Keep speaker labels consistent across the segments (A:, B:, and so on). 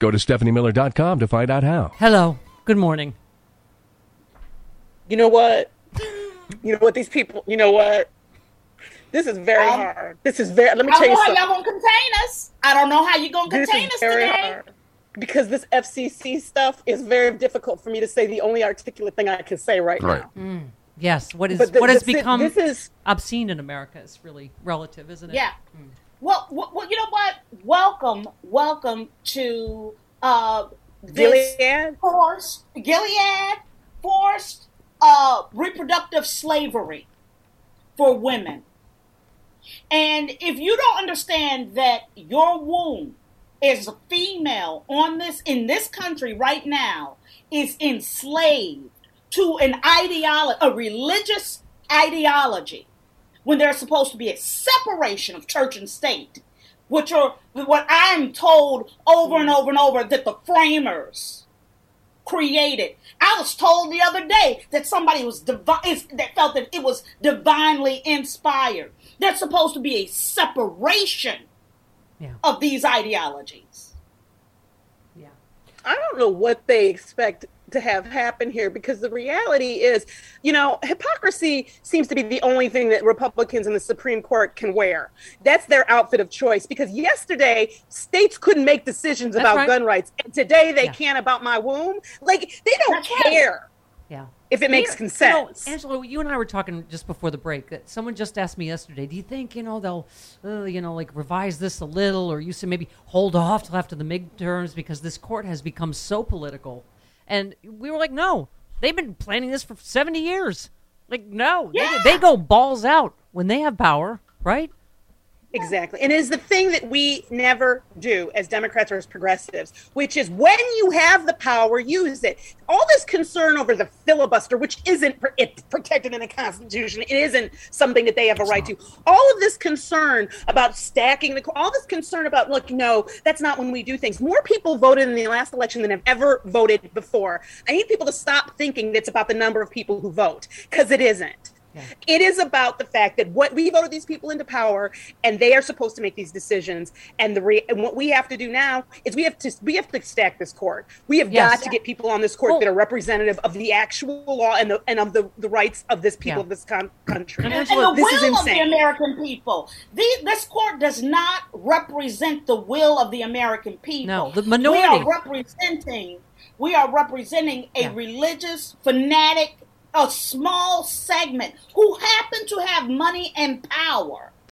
A: Go to stephaniemiller.com to find out how.
B: Hello. Good morning.
C: You know what? You know what? These people. You know what? This is very
D: Um,
C: hard. This is very. Let me
D: I
C: tell
D: don't
C: you
D: know how
C: something.
D: y'all gonna contain us. I don't know how you gonna
C: This
D: contain
C: is
D: us
C: very
D: today.
C: hard because this FCC stuff is very difficult for me to say. The only articulate thing I can say right,
E: Right.
C: now.
B: Yes. What is
C: But th-
B: what has
C: this-
B: become
C: This is
B: obscene in America is really relative, isn't it?
D: Yeah. Well, well, well, you know what? Welcome, welcome to uh, this
C: Gilead.
D: forced Gilead forced uh, reproductive slavery for women. And if you don't understand that your womb is a female on this in this country right now is enslaved to an ideology, a religious ideology, when there's supposed to be a separation of church and state, which are what I'm told over and over and over that the framers created. I was told the other day that somebody was divi- that felt that it was divinely inspired. There's supposed to be a separation
B: Yeah.
D: of these ideologies.
B: Yeah.
C: I don't know what they expect to have happen here because the reality is, you know, hypocrisy seems to be the only thing that Republicans in the Supreme Court can wear. That's their outfit of choice because yesterday states couldn't make decisions
B: That's
C: about
B: right.
C: gun rights and today they
B: Yeah.
C: can about my womb. Like they don't
D: That's right.
C: care
B: Yeah.
C: if it makes
B: You
C: sense.
B: You know, Angela, you and I were talking just before the break that someone just asked me yesterday, do you think, you know, they'll, uh, you know, like revise this a little or you said maybe hold off till after the midterms because this court has become so political. And we were like, no, they've been planning this for 70 years. Like, no,
D: Yeah.
B: they, they go balls out when they have power, right?
C: Exactly. And it is the thing that we never do as Democrats or as progressives, which is when you have the power, use it. All this concern over the filibuster, which isn't protected in the Constitution, it isn't something that they have a right to. All of this concern about stacking the, all this concern about, look, no, that's not when we do things. More people voted in the last election than have ever voted before. I need people to stop thinking it's about the number of people who vote, because it isn't. It is about the fact that what we voted these people into power, and they are supposed to make these decisions. And the re- and what we have to do now is we have to we have to stack this court. We have
B: Yes.
C: got to get people on this court
B: Well-
C: that are representative of the actual law and the and of the, the rights of this people
B: Yeah.
C: of this con- country.
B: And
D: and the
C: this is
D: will of the. American people. The, this court does not represent the will of the American people.
B: No, the minority.
D: We
B: minority.
D: are representing. We are representing a
B: Yeah.
D: religious fanatic, a small segment who happen to have money and power.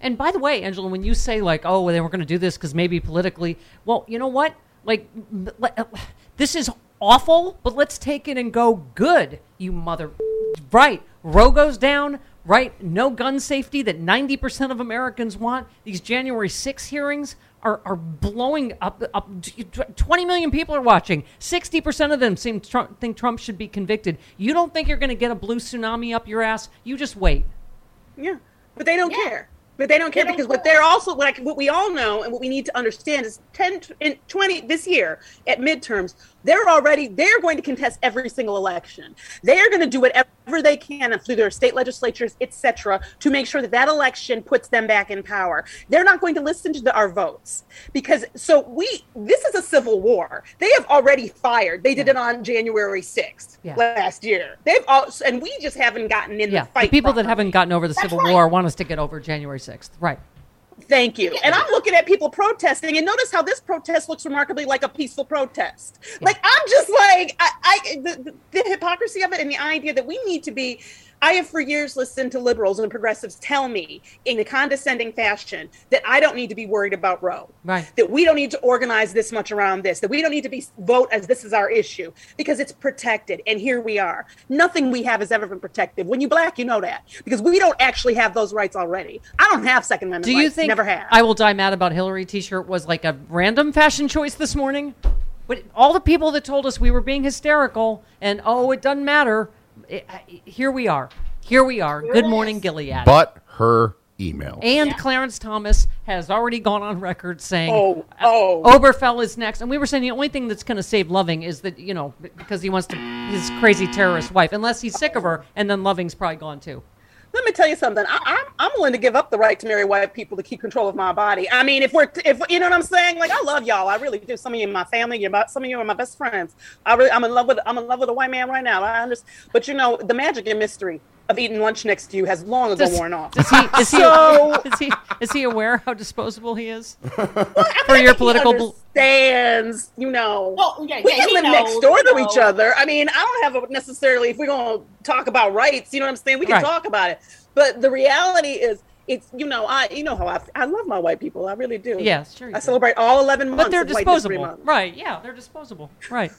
B: And by the way, Angela, when you say like, "Oh, well, they weren't going to do this because maybe politically," well, you know what? Like, m- le- uh, this is awful, but let's take it and go good. You mother, right? Roe goes down. Right? No gun safety that ninety percent of Americans want. These January 6 hearings are, are blowing up. Up twenty million people are watching. Sixty percent of them seem Trump, think Trump should be convicted. You don't think you're going to get a blue tsunami up your ass? You just wait.
C: Yeah, but they don't care. But they don't care
D: They don't
C: because what
D: care.
C: they're also like what we all know and what we need to understand is 10 in 20 this year at midterms they're already they're going to contest every single election. They are going to do whatever they can through their state legislatures, etc., to make sure that that election puts them back in power. They're not going to listen to the, our votes because so we this is a civil war. They have already fired. They did it on January 6th
B: Yeah.
C: last year. They've all and we just haven't gotten in
B: Yeah,
C: the fight.
B: the people that haven't gotten over the Civil
C: right.
B: War want us to get over January 6th. Right.
C: Thank you. And I'm looking at people protesting, and notice how this protest looks remarkably like a peaceful protest. Like I'm just like I, I the, the hypocrisy of it, and the idea that we need to be. I have for years listened to liberals and progressives tell me in a condescending fashion that I don't need to be worried about Roe.
B: Right.
C: That we don't need to organize this much around this. That we don't need to be vote as this is our issue because it's protected. And here we are. Nothing we have has ever been protected. When you black, you know that because we don't actually have those rights already. I don't have Second Amendment.
B: Do you
C: rights.
B: think
C: never have?
B: I will die mad about Hillary t-shirt was like a random fashion choice this morning? But all the people that told us we were being hysterical and oh it doesn't matter, it, I- here we are. Here we are. Good morning Gilead.
F: But her email.
B: and Clarence Thomas has already gone on record saying
C: Oh, uh, oh.
B: Obergefell is next. And we were saying the only thing that's going to save Loving is that, you know, because he wants to his crazy terrorist wife, unless he's sick of her, and then Loving's probably gone too.
C: Let me tell you something. I, I'm I'm willing to give up the right to marry white people to keep control of my body. I mean, if we're if you know what I'm saying, like I love y'all. I really do. Some of you in my family, you're about some of you are my best friends. I really I'm in love with I'm in love with a white man right now. I understand, but you know the magic and mystery of eating lunch next to you has long ago
B: Does,
C: worn off.
B: does he, is, he,
C: So-
B: is, he, is he aware how disposable he is?
C: I
B: for
C: think
B: your political bel-
C: understands, you know.
D: Oh, yeah,
C: we
D: yeah,
C: can live
D: knows,
C: next door to
D: knows.
C: each other. I mean, I don't have a necessarily. If we're going to talk about rights, you know what I'm saying? We can
B: Right.
C: talk about it. But the reality is, it's you know, I you know how I I love my white people. I really do.
B: Yeah, sure you
C: I
B: do.
C: celebrate all 11 months.
B: But they're
C: of White
B: disposable.
C: Month.
B: Right, yeah, they're disposable. Right.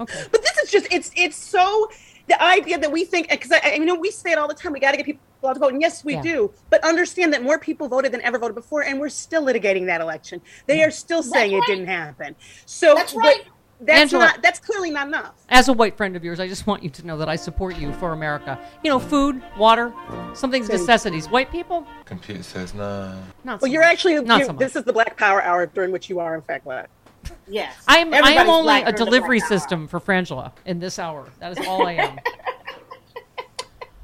B: Okay.
C: But this is just it's it's so the idea that we think because I, I you know we say it all the time we got to get people out to vote and yes we
B: Yeah.
C: do but understand that more people voted than ever voted before and we're still litigating that election they are still saying
D: right.
C: it didn't happen so
D: That's right.
C: that's
B: Angela-
C: not that's clearly not enough
B: As a white friend of yours, I just want you to know that I support you for America. You know, food, water, something's
C: Thank you.
B: necessities. White people,
G: Computer says nah.
B: not so
C: well you're
B: much.
C: actually
B: Not
C: you're-
B: so much.
C: this is the black power hour during which you are in fact black
D: Yes.
B: I'm, I am only a delivery
D: black hour.
B: system for Frangela in this hour. That is all I am.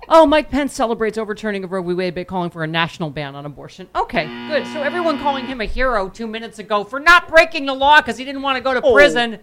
B: oh, Mike Pence celebrates overturning of Roe v. Wade by calling for a national ban on abortion. Okay, good. So everyone calling him a hero two minutes ago for not breaking the law because he didn't want to go to
C: Oh.
B: prison.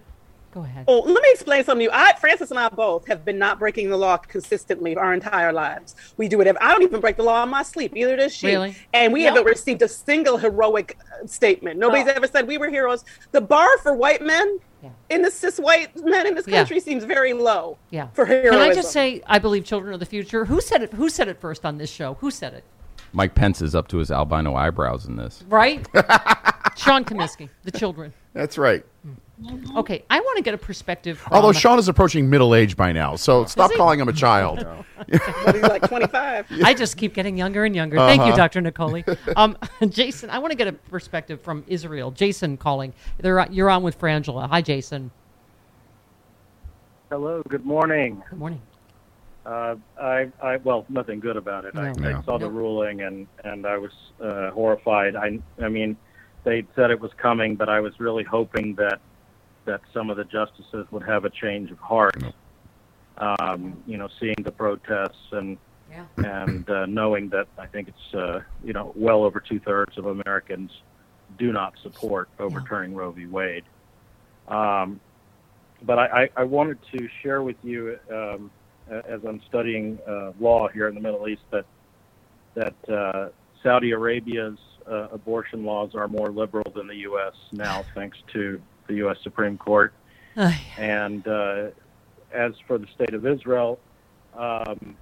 B: Go ahead.
C: Oh, let me explain something to you. I, Francis and I both have been not breaking the law consistently our entire lives. We do it. Every, I don't even break the law in my sleep. Either does she.
B: Really?
C: And we
D: No.
C: haven't received a single heroic uh, statement. Nobody's
D: Oh.
C: ever said we were heroes. The bar for white men
B: Yeah.
C: in the cis white men in this
B: Yeah.
C: country seems very low.
B: Yeah.
C: For heroism.
B: Can I just say I believe children of the future? Who said it? Who said it first on this show? Who said it?
F: Mike Pence is up to his albino eyebrows in this.
B: Right? Sean Comiskey, the children.
F: That's right.
B: Okay, I want to get a perspective. From,
F: Although Sean is approaching middle age by now, so stop calling him a child.
C: What, he's like 25.
B: I just keep getting younger and younger. Thank you,
F: Uh-huh.
B: Dr. Nicole. Um, Jason, I want to get a perspective from Israel. Jason calling. They're, you're on with Frangela. Hi, Jason.
G: Hello, good morning.
B: Good morning.
G: Uh, I, I, well, nothing good about it. I,
B: No.
G: I saw the
B: Nope.
G: ruling and, and I was uh, horrified. I, I mean, they said it was coming, but I was really hoping that that some of the justices would have a change of heart. Um, you know, seeing the protests and
B: Yeah.
G: and uh, knowing that I think it's uh, you know well over two thirds of Americans do not support overturning Roe v. Wade. Um, but I, I, I wanted to share with you, um, as I'm studying uh, law here in the Middle East, that that uh, Saudi Arabia's uh, abortion laws are more liberal than the U.S. now, thanks to the U.S. Supreme Court.
B: Ay.
G: And uh, as for the state of Israel, um,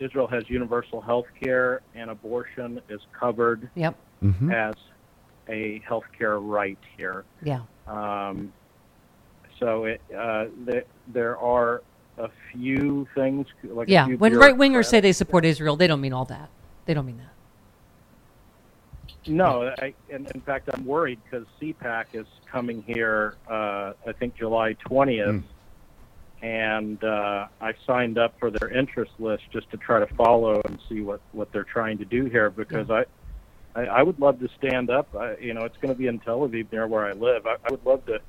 G: Israel has universal health care, and abortion is covered
B: Yep.
F: Mhm.
G: as a health care right here.
B: Yeah.
G: Um, so it, uh, there, there are a few things like a
B: Yeah.
G: few
B: When right wingers say they support Israel, they don't mean all that. They don't mean that.
G: No, I, and in fact, I'm worried because CPAC is coming here. Uh, I think July 20th, and uh, I signed up for their interest list just to try to follow and see what what they're trying to do here because I, I I would love to stand up. I, you know, it's going to be in Tel Aviv near where I live. I, I would love to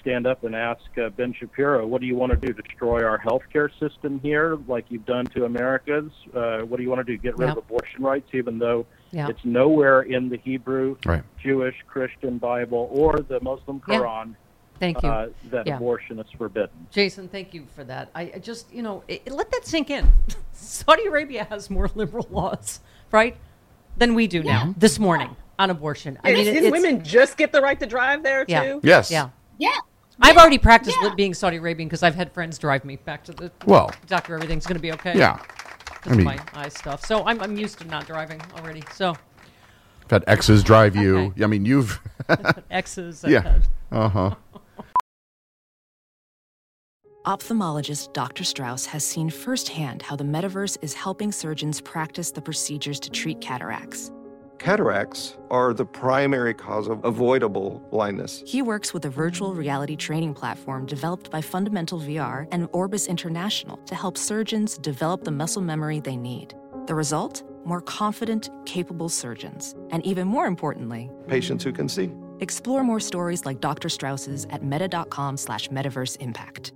G: stand up and ask uh, Ben Shapiro, what do you want to do? Destroy our healthcare system here, like you've done to Americans? Uh, what do you want to do? Get rid
B: Yep.
G: of abortion rights, even though
B: Yeah.
G: it's nowhere in the Hebrew,
F: Right.
G: Jewish, Christian Bible or the Muslim
B: Yeah.
G: Quran
B: Thank you.
G: uh, that
B: Yeah.
G: abortion is forbidden.
B: Jason, thank you for that. I I just, you know, it, let that sink in. Saudi Arabia has more liberal laws, right, than we do now. This morning on abortion. I mean,
C: didn't
B: it's-
C: women just get the right to drive there
B: Yeah.
C: too?
F: Yes.
B: Yeah.
D: Yeah.
B: I've already practiced
D: Yeah.
B: being Saudi Arabian because I've had friends drive me back to the
F: Well,
B: doctor. Everything's going to be okay.
F: yeah. I
B: With
F: mean,
B: my eye stuff. So I'm, I'm used to not driving already. So
F: I've had exes drive you.
B: Okay.
F: I mean, you've.
B: X's.
F: yeah. Uh huh.
H: Ophthalmologist Dr. Strauss has seen firsthand how the metaverse is helping surgeons practice the procedures to treat cataracts.
I: Cataracts are the primary cause of avoidable blindness.
H: He works with a virtual reality training platform developed by Fundamental VR and Orbis International to help surgeons develop the muscle memory they need. The result? More confident, capable surgeons. And even more importantly,
I: Patients who can see.
H: explore more stories like Dr. Strauss's at meta.com slash metaverse impact.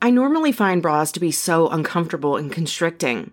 J: I normally find bras to be so uncomfortable and constricting,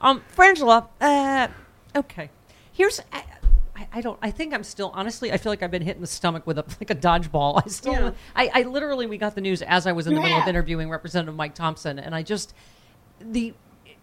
B: Um, Frangela, uh, okay. Here's, I, I, I don't, I think I'm still, honestly, I feel like I've been hit in the stomach with a, like a dodgeball. I still,
C: Yeah.
B: I, I literally, we got the news as I was in the middle of interviewing Representative Mike Thompson, and I just, the,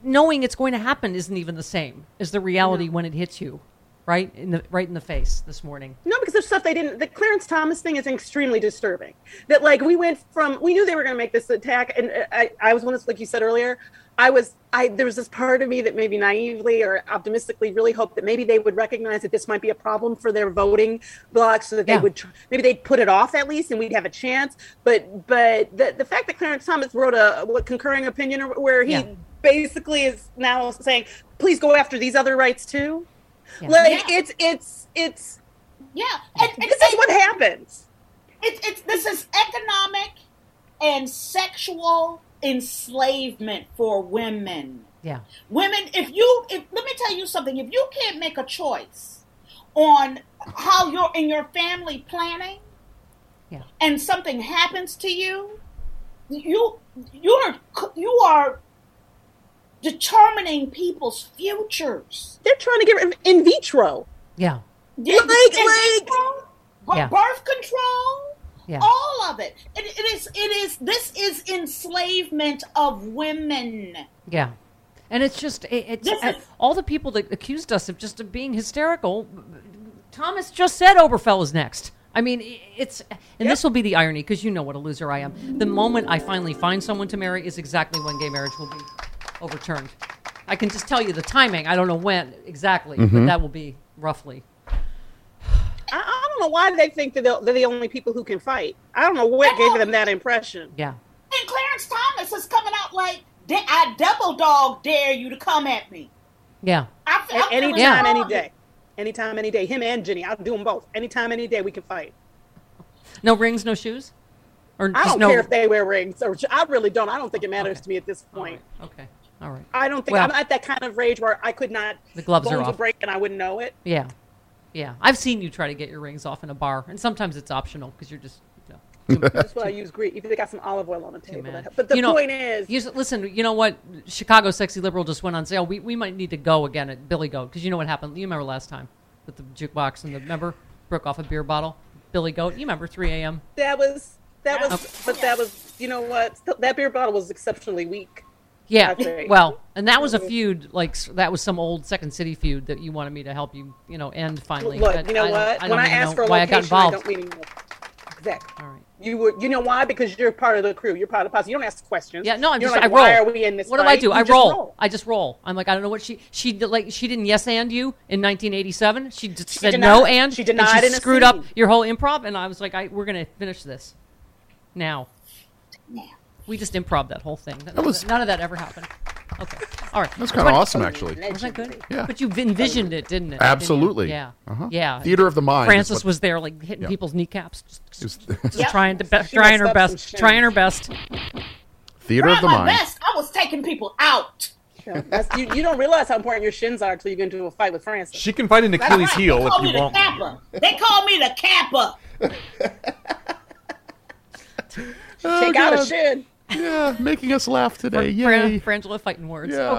B: knowing it's going to happen isn't even the same as the reality when it hits you, right? In the, right in the face this morning.
C: No, because there's stuff they didn't. The Clarence Thomas thing is extremely disturbing. That like we went from we knew they were going to make this attack, and uh, I I was one of like you said earlier. I was I there was this part of me that maybe naively or optimistically really hoped that maybe they would recognize that this might be a problem for their voting blocks, so that they would tr- maybe they'd put it off at least, and we'd have a chance. But but the the fact that Clarence Thomas wrote a what concurring opinion or- where he
B: Yeah.
C: basically is now saying, please go after these other rights too.
B: Yeah.
C: Like
D: Yeah.
C: it's it's it's
D: Yeah. And, and,
C: this is what happens.
D: it's, it's this is economic and sexual enslavement for women.
B: Yeah.
D: Women, if you, if, let me tell you something. If you can't make a choice on how you're in your family planning,
B: Yeah.
D: and something happens to you, you you're you are determining people's futures.
C: They're trying to get rid of in vitro.
B: Yeah.
D: Like,
C: like-
B: Yeah.
D: birth control,
B: Yeah.
D: all of it. it. It is. It is. This is enslavement of women.
B: Yeah. And it's just it, it's uh,
D: is-
B: all the people that accused us of just being hysterical. Thomas just said Obergefell is next. I mean, it's and this will be the irony because you know what a loser I am. The moment I finally find someone to marry is exactly when gay marriage will be overturned. I can just tell you the timing. I don't know when exactly, but
F: Mhm.
B: that will be roughly.
C: I, I don't know why they think that they're, they're the only people who can fight. I don't know what gave them that impression.
B: Yeah.
D: And Clarence Thomas is coming out like, "Da- I double dog dare you to come at me.
B: Yeah.
D: I,
C: A-
D: I'm feeling
C: anytime, any
D: strong.
C: day. Anytime, any day. Him and Ginni. I'll do them both. Anytime, any day, we can fight.
B: No rings, no shoes, or
C: I don't
B: no.
C: care if they wear rings. Or I really don't. I don't think it matters to me at this point.
B: Okay. All right.
C: I don't think
B: Well-
C: I'm at that kind of rage where I could not.
B: The gloves are
C: bones would
B: off.
C: break and I wouldn't know it.
B: Yeah. Yeah. I've seen you try to get your rings off in a bar, and sometimes it's optional because you're just. You know,
C: That's why I use grease. If they got some olive oil on the table,
B: mad.
C: that but the
B: You know,
C: point is,
B: you listen. You know what? Chicago Sexy Liberal just went on sale. We, we might need to go again at Billy Goat because you know what happened. You remember last time with the jukebox and the member broke off a beer bottle. Billy Goat. You remember 3 a.m.
C: that was that was,
B: Okay.
C: but that was you know what? That beer bottle was exceptionally weak.
B: Yeah.
C: I.
B: Well, and that was a mm-hmm. feud. Like that was some old Second City feud that you wanted me to help you. You know, end finally.
C: Look,
B: But
C: you know
B: I
C: what?
B: I
C: when I
B: even
C: ask for a
B: why I
C: location,
B: got
C: I,
B: involved.
C: don't mean exactly.
B: All right.
C: You were, you know why? Because you're part of the crew. You're part of the posse. You don't ask questions.
B: Yeah, no, I'm
C: you're
B: just
C: like,
B: I roll.
C: why are we in this?
B: What do I do?
C: You
B: I
C: just
B: roll. I just roll. I'm like I don't know what she she did, like she didn't yes and you in 1987. She just said
C: denied-
B: no and
C: she
B: and
C: denied
B: she screwed up your whole improv and I was like I we're gonna finish this now. We just improv that whole thing. None,
F: was-
B: of, that, none of that ever happened. Okay, all right.
F: That's kind of awesome, actually.
B: Was that good?
F: Yeah.
B: But you envisioned it, didn't it? Didn't?
F: Absolutely.
B: Yeah.
F: Uh-huh.
B: Yeah.
F: Theater of the mind
B: Francis
F: what-
B: was there, like hitting
F: Yeah.
B: people's kneecaps, just, just, just
D: Yep.
B: trying to be, trying her best, trying her best.
F: Theater of the
D: my
F: mind.
D: best. I was taking people out.
C: Yeah, that's, you, you don't realize how important your shins are until you get into a fight with Francis.
K: She can fight an
D: That's
K: Achilles
D: right.
K: heel
D: they
K: if
D: call me
K: you
D: the
K: want.
D: Kappa. They call me the Kappa.
F: Oh,
C: Take out a shin.
F: Yeah, making us laugh today.
B: Fran-
F: Yay.
B: Frangela fighting words.
F: Yeah.